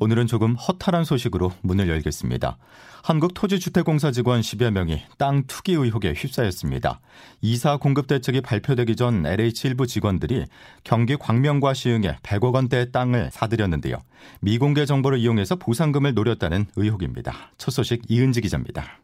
오늘은 조금 허탈한 소식으로 문을 열겠습니다. 한국토지주택공사 직원 10여 명이 땅 투기 의혹에 휩싸였습니다. 이사 공급 대책이 발표되기 전 LH 일부 직원들이 경기 광명과 시흥에 100억 원대의 땅을 사들였는데요. 미공개 정보를 이용해서 보상금을 노렸다는 의혹입니다. 첫 소식 이은지 기자입니다.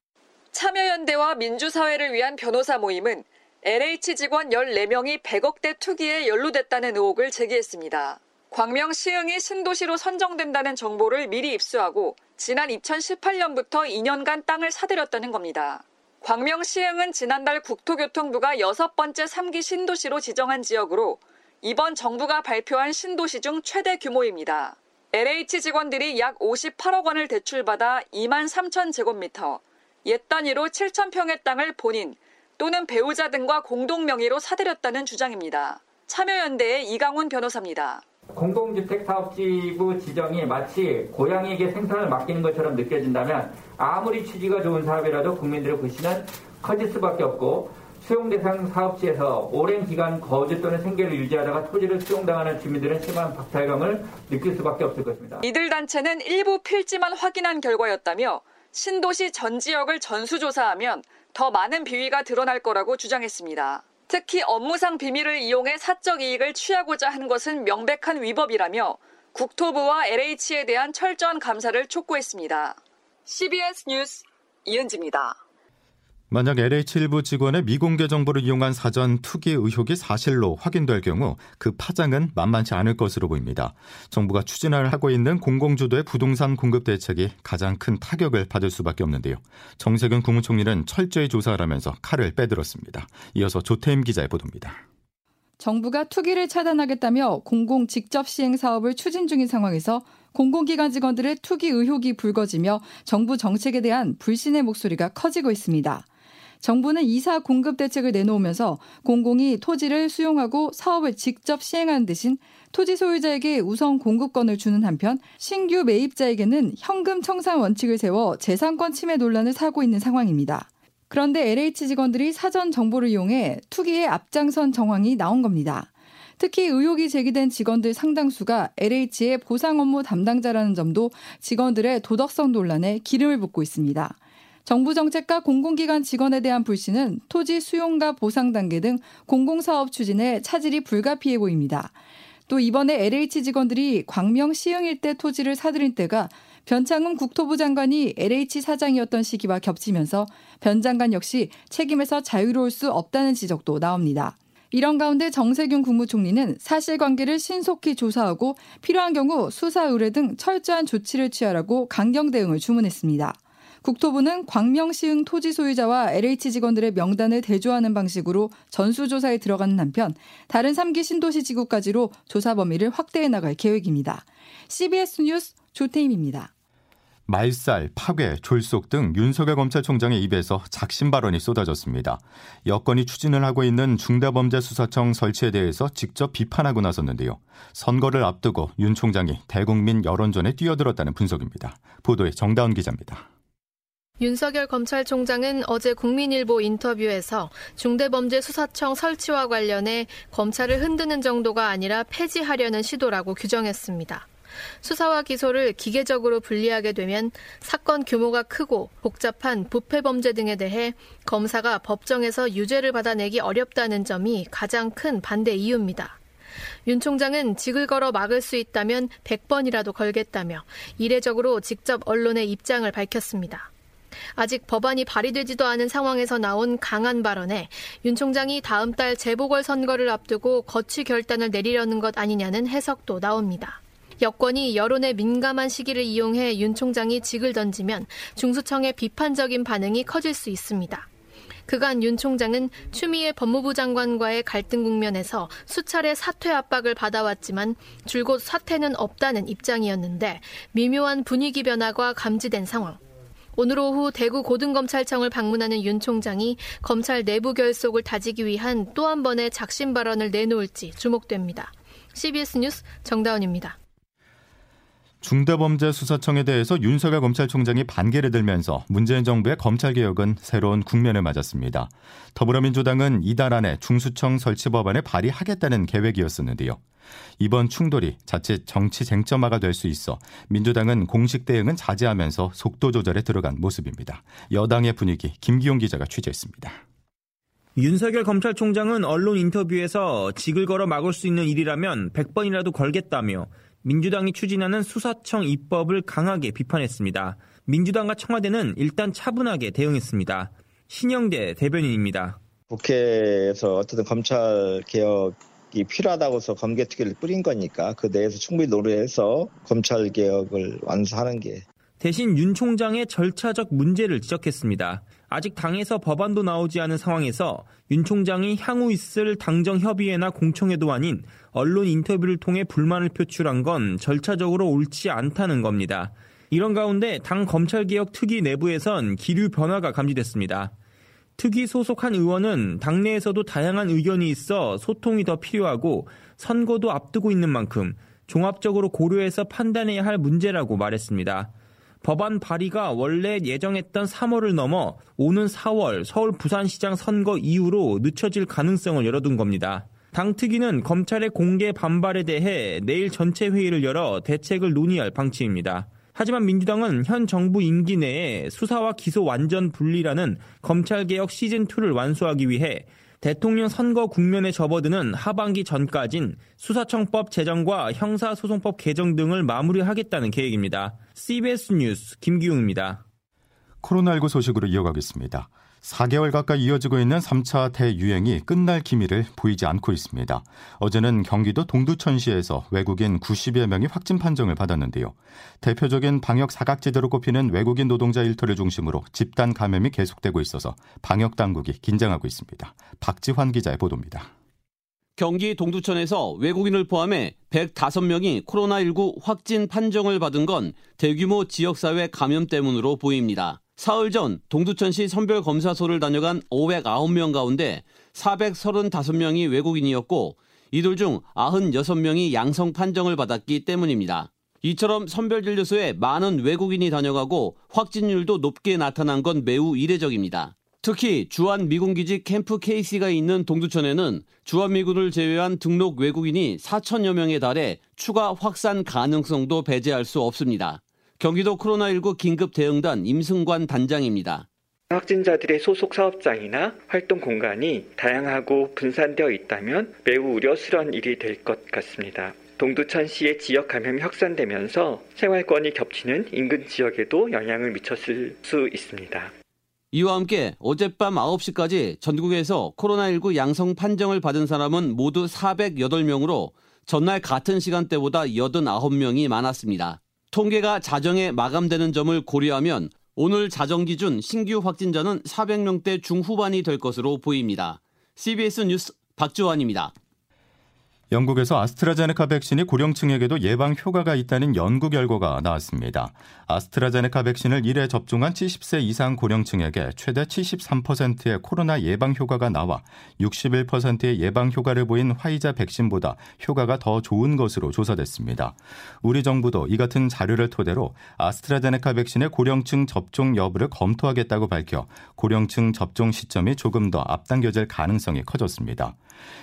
참여연대와 민주사회를 위한 변호사 모임은 LH 직원 14명이 100억대 투기에 연루됐다는 의혹을 제기했습니다. 광명 시흥이 신도시로 선정된다는 정보를 미리 입수하고 지난 2018년부터 2년간 땅을 사들였다는 겁니다. 광명 시흥은 지난달 국토교통부가 여섯 번째 3기 신도시로 지정한 지역으로 이번 정부가 발표한 신도시 중 최대 규모입니다. LH 직원들이 약 58억 원을 대출받아 2만 3천 제곱미터, 옛 단위로 7천 평의 땅을 본인 또는 배우자 등과 공동 명의로 사들였다는 주장입니다. 참여연대의 이강훈 변호사입니다. 공공주택 사업지구 지정이 마치 고양이에게 생산을 맡기는 것처럼 느껴진다면 아무리 취지가 좋은 사업이라도 국민들의 불신은 커질 수밖에 없고 수용 대상 사업지에서 오랜 기간 거주 또는 생계를 유지하다가 토지를 수용당하는 주민들은 심한 박탈감을 느낄 수밖에 없을 것입니다. 이들 단체는 일부 필지만 확인한 결과였다며 신도시 전 지역을 전수조사하면 더 많은 비위가 드러날 거라고 주장했습니다. 특히 업무상 비밀을 이용해 사적 이익을 취하고자 하는 것은 명백한 위법이라며 국토부와 LH에 대한 철저한 감사를 촉구했습니다. CBS 뉴스 이은지입니다. 만약 LH 일부 직원의 미공개 정보를 이용한 사전 투기 의혹이 사실로 확인될 경우 그 파장은 만만치 않을 것으로 보입니다. 정부가 추진을 하고 있는 공공주도의 부동산 공급 대책이 가장 큰 타격을 받을 수밖에 없는데요. 정세균 국무총리는 철저히 조사하라면서 칼을 빼들었습니다. 이어서 조태임 기자의 보도입니다. 정부가 투기를 차단하겠다며 공공 직접 시행 사업을 추진 중인 상황에서 공공기관 직원들의 투기 의혹이 불거지며 정부 정책에 대한 불신의 목소리가 커지고 있습니다. 정부는 이사 공급 대책을 내놓으면서 공공이 토지를 수용하고 사업을 직접 시행하는 대신 토지 소유자에게 우선 공급권을 주는 한편 신규 매입자에게는 현금 청산 원칙을 세워 재산권 침해 논란을 사고 있는 상황입니다. 그런데 LH 직원들이 사전 정보를 이용해 투기에 앞장선 정황이 나온 겁니다. 특히 의혹이 제기된 직원들 상당수가 LH의 보상 업무 담당자라는 점도 직원들의 도덕성 논란에 기름을 붓고 있습니다. 정부 정책과 공공기관 직원에 대한 불신은 토지 수용과 보상 단계 등 공공사업 추진에 차질이 불가피해 보입니다. 또 이번에 LH 직원들이 광명 시흥 일대 토지를 사들인 때가 변창흠 국토부 장관이 LH 사장이었던 시기와 겹치면서 변 장관 역시 책임에서 자유로울 수 없다는 지적도 나옵니다. 이런 가운데 정세균 국무총리는 사실관계를 신속히 조사하고 필요한 경우 수사 의뢰 등 철저한 조치를 취하라고 강경 대응을 주문했습니다. 국토부는 광명 시흥 토지 소유자와 LH 직원들의 명단을 대조하는 방식으로 전수조사에 들어가는 한편 다른 3기 신도시 지구까지로 조사 범위를 확대해 나갈 계획입니다. CBS 뉴스 조태임입니다. 말살, 파괴, 졸속 등 윤석열 검찰총장의 입에서 작심 발언이 쏟아졌습니다. 여건이 추진을 하고 있는 중대범죄수사청 설치에 대해서 직접 비판하고 나섰는데요. 선거를 앞두고 윤 총장이 대국민 여론전에 뛰어들었다는 분석입니다. 보도에 정다운 기자입니다. 윤석열 검찰총장은 어제 국민일보 인터뷰에서 중대범죄수사청 설치와 관련해 검찰을 흔드는 정도가 아니라 폐지하려는 시도라고 규정했습니다. 수사와 기소를 기계적으로 분리하게 되면 사건 규모가 크고 복잡한 부패 범죄 등에 대해 검사가 법정에서 유죄를 받아내기 어렵다는 점이 가장 큰 반대 이유입니다. 윤 총장은 직을 걸어 막을 수 있다면 100번이라도 걸겠다며 이례적으로 직접 언론에 입장을 밝혔습니다. 아직 법안이 발의되지도 않은 상황에서 나온 강한 발언에 윤 총장이 다음 달 재보궐 선거를 앞두고 거취 결단을 내리려는 것 아니냐는 해석도 나옵니다. 여권이 여론에 민감한 시기를 이용해 윤 총장이 직을 던지면 중수청의 비판적인 반응이 커질 수 있습니다. 그간 윤 총장은 추미애 법무부 장관과의 갈등 국면에서 수차례 사퇴 압박을 받아왔지만 줄곧 사퇴는 없다는 입장이었는데 미묘한 분위기 변화가 감지된 상황. 오늘 오후 대구 고등검찰청을 방문하는 윤 총장이 검찰 내부 결속을 다지기 위한 또 한 번의 작심 발언을 내놓을지 주목됩니다. CBS 뉴스 정다운입니다. 중대범죄수사청에 대해서 윤석열 검찰총장이 반기를 들면서 문재인 정부의 검찰개혁은 새로운 국면을 맞았습니다. 더불어민주당은 이달 안에 중수청 설치 법안을 발의하겠다는 계획이었었는데요. 이번 충돌이 자칫 정치 쟁점화가 될 수 있어 민주당은 공식 대응은 자제하면서 속도 조절에 들어간 모습입니다. 여당의 분위기 김기용 기자가 취재했습니다. 윤석열 검찰총장은 언론 인터뷰에서 직을 걸어 막을 수 있는 일이라면 100번이라도 걸겠다며 민주당이 추진하는 수사청 입법을 강하게 비판했습니다. 민주당과 청와대는 일단 차분하게 대응했습니다. 신영대 대변인입니다. 국회에서 어쨌든 검찰 개혁이 필요하다고 해서 검개특위를 뿌린 거니까 그 내에서 충분히 노력해서 검찰 개혁을 완수하는 게 대신 윤 총장의 절차적 문제를 지적했습니다. 아직 당에서 법안도 나오지 않은 상황에서 윤 총장이 향후 있을 당정 협의회나 공청회도 아닌 언론 인터뷰를 통해 불만을 표출한 건 절차적으로 옳지 않다는 겁니다. 이런 가운데 당 검찰개혁 특위 내부에선 기류 변화가 감지됐습니다. 특위 소속한 의원은 당내에서도 다양한 의견이 있어 소통이 더 필요하고 선거도 앞두고 있는 만큼 종합적으로 고려해서 판단해야 할 문제라고 말했습니다. 법안 발의가 원래 예정했던 3월을 넘어 오는 4월 서울 부산시장 선거 이후로 늦춰질 가능성을 열어둔 겁니다. 당 특위는 검찰의 공개 반발에 대해 내일 전체 회의를 열어 대책을 논의할 방침입니다. 하지만 민주당은 현 정부 임기 내에 수사와 기소 완전 분리라는 검찰개혁 시즌2를 완수하기 위해 대통령 선거 국면에 접어드는 하반기 전까진 수사청법 제정과 형사소송법 개정 등을 마무리하겠다는 계획입니다. CBS 뉴스 김기웅입니다. 코로나19 소식으로 이어가겠습니다. 4개월 가까이 이어지고 있는 3차 대유행이 끝날 기미를 보이지 않고 있습니다. 어제는 경기도 동두천시에서 외국인 90여 명이 확진 판정을 받았는데요. 대표적인 방역 사각지대로 꼽히는 외국인 노동자 일터를 중심으로 집단 감염이 계속되고 있어서 방역 당국이 긴장하고 있습니다. 박지환 기자의 보도입니다. 경기 동두천에서 외국인을 포함해 105명이 코로나19 확진 판정을 받은 건 대규모 지역사회 감염 때문으로 보입니다. 사흘 전 동두천시 선별검사소를 다녀간 509명 가운데 435명이 외국인이었고 이들 중 96명이 양성 판정을 받았기 때문입니다. 이처럼 선별진료소에 많은 외국인이 다녀가고 확진율도 높게 나타난 건 매우 이례적입니다. 특히 주한 미군기지 캠프 KC가 있는 동두천에는 주한 미군을 제외한 등록 외국인이 4천여 명에 달해 추가 확산 가능성도 배제할 수 없습니다. 경기도 코로나19 긴급 대응단 임승관 단장입니다. 확진자들의 소속 사업장이나 활동 공간이 다양하고 분산되어 있다면 매우 우려스러운 일이 될 것 같습니다. 동두천시의 지역 감염이 확산되면서 생활권이 겹치는 인근 지역에도 영향을 미쳤을 수 있습니다. 이와 함께 어젯밤 9시까지 전국에서 코로나19 양성 판정을 받은 사람은 모두 408명으로 전날 같은 시간대보다 89명이 많았습니다. 통계가 자정에 마감되는 점을 고려하면 오늘 자정 기준 신규 확진자는 400명대 중후반이 될 것으로 보입니다. CBS 뉴스 박주환입니다. 영국에서 아스트라제네카 백신이 고령층에게도 예방 효과가 있다는 연구 결과가 나왔습니다. 아스트라제네카 백신을 1회 접종한 70세 이상 고령층에게 최대 73%의 코로나 예방 효과가 나와 61%의 예방 효과를 보인 화이자 백신보다 효과가 더 좋은 것으로 조사됐습니다. 우리 정부도 이 같은 자료를 토대로 아스트라제네카 백신의 고령층 접종 여부를 검토하겠다고 밝혀 고령층 접종 시점이 조금 더 앞당겨질 가능성이 커졌습니다.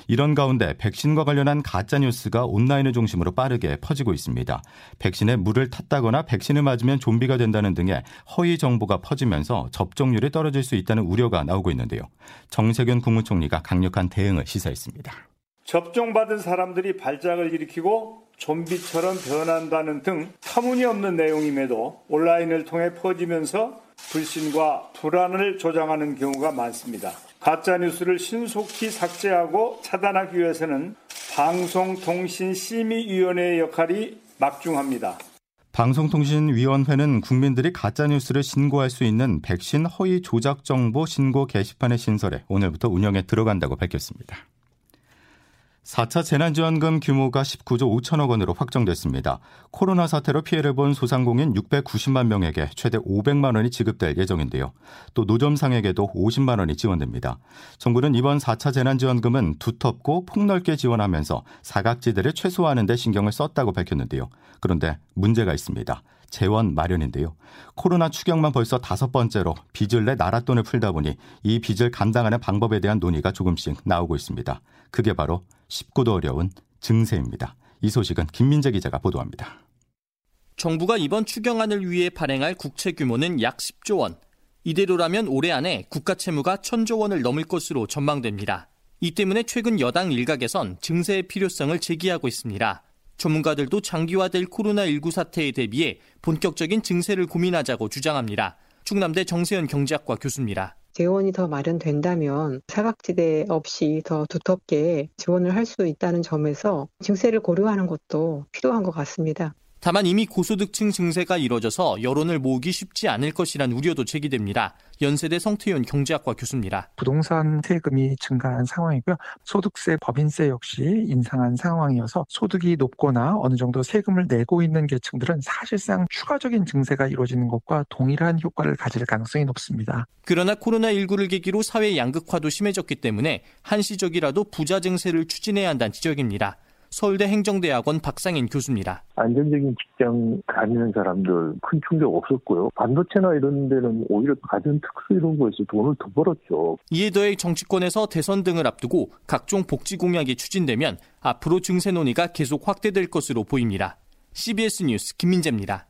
이런 가운데 백신과 관련한 가짜 뉴스가 온라인을 중심으로 빠르게 퍼지고 있습니다. 백신에 물을 탔다거나 백신을 맞으면 좀비가 된다는 등의 허위 정보가 퍼지면서 접종률이 떨어질 수 있다는 우려가 나오고 있는데요. 정세균 국무총리가 강력한 대응을 시사했습니다. 접종받은 사람들이 발작을 일으키고 좀비처럼 변한다는 등 터무니없는 내용임에도 온라인을 통해 퍼지면서 불신과 불안을 조장하는 경우가 많습니다. 가짜 뉴스를 신속히 삭제하고 차단하기 위해서는 방송통신심의위원회의 역할이 막중합니다. 방송통신위원회는 국민들이 가짜뉴스를 신고할 수 있는 백신 허위 조작 정보 신고 게시판의 신설에 오늘부터 운영에 들어간다고 밝혔습니다. 4차 재난지원금 규모가 19조 5천억 원으로 확정됐습니다. 코로나 사태로 피해를 본 소상공인 690만 명에게 최대 500만 원이 지급될 예정인데요. 또 노점상에게도 50만 원이 지원됩니다. 정부는 이번 4차 재난지원금은 두텁고 폭넓게 지원하면서 사각지대를 최소화하는 데 신경을 썼다고 밝혔는데요. 그런데 문제가 있습니다. 재원 마련인데요. 코로나 추경만 벌써 다섯 번째로 빚을 내 나라 돈을 풀다 보니 이 빚을 감당하는 방법에 대한 논의가 조금씩 나오고 있습니다. 그게 바로 쉽고도 어려운 증세입니다. 이 소식은 김민재 기자가 보도합니다. 정부가 이번 추경안을 위해 발행할 국채 규모는 약 10조 원. 이대로라면 올해 안에 국가 채무가 1000조 원을 넘을 것으로 전망됩니다. 이 때문에 최근 여당 일각에선 증세의 필요성을 제기하고 있습니다. 전문가들도 장기화될 코로나19 사태에 대비해 본격적인 증세를 고민하자고 주장합니다. 충남대 정세현 경제학과 교수입니다. 재원이 더 마련된다면 사각지대 없이 더 두텁게 지원을 할 수 있다는 점에서 증세를 고려하는 것도 필요한 것 같습니다. 다만 이미 고소득층 증세가 이뤄져서 여론을 모으기 쉽지 않을 것이란 우려도 제기됩니다. 연세대 성태윤 경제학과 교수입니다. 부동산 세금이 증가한 상황이고요. 소득세, 법인세 역시 인상한 상황이어서 소득이 높거나 어느 정도 세금을 내고 있는 계층들은 사실상 추가적인 증세가 이루어지는 것과 동일한 효과를 가질 가능성이 높습니다. 그러나 코로나19를 계기로 사회 양극화도 심해졌기 때문에 한시적이라도 부자 증세를 추진해야 한다는 지적입니다. 서울대 행정대학원 박상인 교수입니다. 안정적인 직장 다니는 사람들 큰 충격 없었고요. 반도체나 이런 데는 오히려 가전 특수 이런 거에서 돈을 더 벌었죠. 이에 더해 정치권에서 대선 등을 앞두고 각종 복지 공약이 추진되면 앞으로 증세 논의가 계속 확대될 것으로 보입니다. CBS 뉴스 김민재입니다.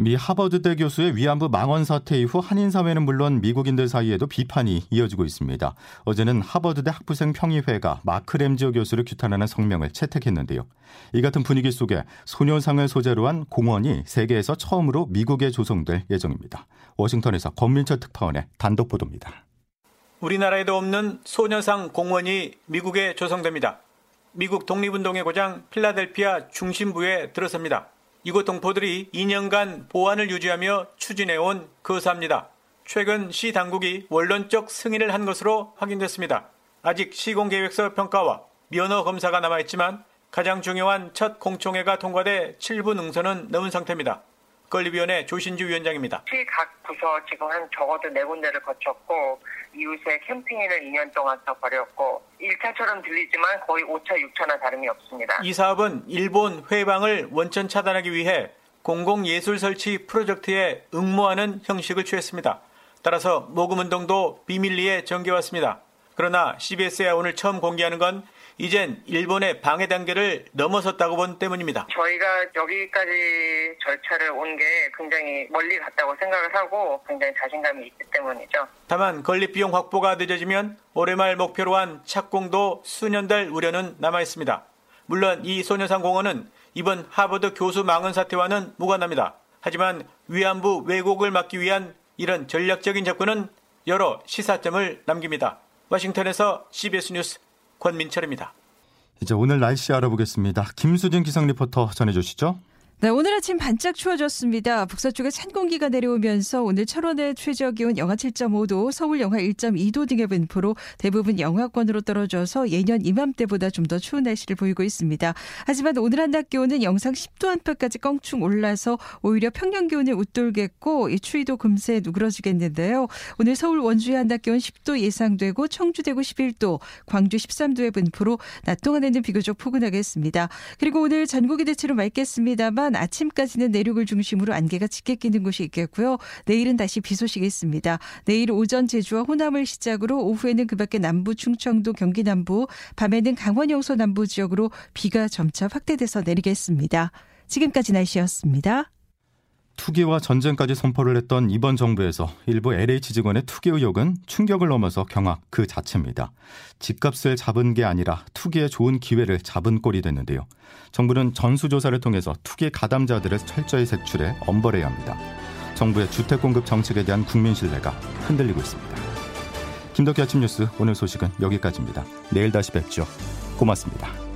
미 하버드대 교수의 위안부 망언 사태 이후 한인 사회는 물론 미국인들 사이에도 비판이 이어지고 있습니다. 어제는 하버드대 학부생 평의회가 마크 램지오 교수를 규탄하는 성명을 채택했는데요. 이 같은 분위기 속에 소녀상을 소재로 한 공원이 세계에서 처음으로 미국에 조성될 예정입니다. 워싱턴에서 권민철 특파원의 단독 보도입니다. 우리나라에도 없는 소녀상 공원이 미국에 조성됩니다. 미국 독립운동의 고장 필라델피아 중심부에 들어섭니다. 이곳 동포들이 2년간 보안을 유지하며 추진해온 거사입니다. 최근 시 당국이 원론적 승인을 한 것으로 확인됐습니다. 아직 시공계획서 평가와 면허 검사가 남아있지만 가장 중요한 첫 공청회가 통과돼 7부 능선은 넘은 상태입니다. 건립위원회 조신주 위원장입니다. 시각 부서 지금 한 적어도 네 군데를 거쳤고 이웃에 캠핑인을 2년 동안 써버렸고 1차처럼 들리지만 거의 5차, 6차나 다름이 없습니다. 이 사업은 일본 회방을 원천 차단하기 위해 공공예술 설치 프로젝트에 응모하는 형식을 취했습니다. 따라서 모금운동도 비밀리에 전개왔습니다. 그러나 CBS가 오늘 처음 공개하는 건 이젠 일본의 방해 단계를 넘어섰다고 본 때문입니다. 저희가 여기까지 절차를 온 게 굉장히 멀리 갔다고 생각을 하고 굉장히 자신감이 있기 때문이죠. 다만 건립 비용 확보가 늦어지면 올해 말 목표로 한 착공도 순연될 우려는 남아 있습니다. 물론 이 소녀상 공원은 이번 하버드 교수 망언 사태와는 무관합니다. 하지만 위안부 왜곡을 막기 위한 이런 전략적인 접근은 여러 시사점을 남깁니다. 워싱턴에서 CBS 뉴스 권민철입니다. 이제 오늘 날씨 알아보겠습니다. 김수진 기상 리포터 전해주시죠. 네, 오늘 아침 반짝 추워졌습니다. 북서쪽에 찬 공기가 내려오면서 오늘 철원의 최저 기온 영하 7.5도, 서울 영하 1.2도 등의 분포로 대부분 영하권으로 떨어져서 예년 이맘때보다 좀 더 추운 날씨를 보이고 있습니다. 하지만 오늘 한낮 기온은 영상 10도 안팎까지 껑충 올라서 오히려 평년 기온을 웃돌겠고 이 추위도 금세 누그러지겠는데요. 오늘 서울 원주의 한낮 기온 10도 예상되고 청주 대구 11도, 광주 13도의 분포로 낮 동안에는 비교적 포근하겠습니다. 그리고 오늘 전국이 대체로 맑겠습니 다만 아침까지는 내륙을 중심으로 안개가 짙게 끼는 곳이 있겠고요. 내일은 다시 비 소식이 있습니다. 내일 오전 제주와 호남을 시작으로 오후에는 그 밖에 남부 충청도 경기 남부, 밤에는 강원 영서 남부 지역으로 비가 점차 확대돼서 내리겠습니다. 지금까지 날씨였습니다. 투기와 전쟁까지 선포를 했던 이번 정부에서 일부 LH 직원의 투기 의혹은 충격을 넘어서 경악 그 자체입니다. 집값을 잡은 게 아니라 투기에 좋은 기회를 잡은 꼴이 됐는데요. 정부는 전수조사를 통해서 투기 가담자들을 철저히 색출해 엄벌해야 합니다. 정부의 주택 공급 정책에 대한 국민 신뢰가 흔들리고 있습니다. 김덕기 아침 뉴스 오늘 소식은 여기까지입니다. 내일 다시 뵙죠. 고맙습니다.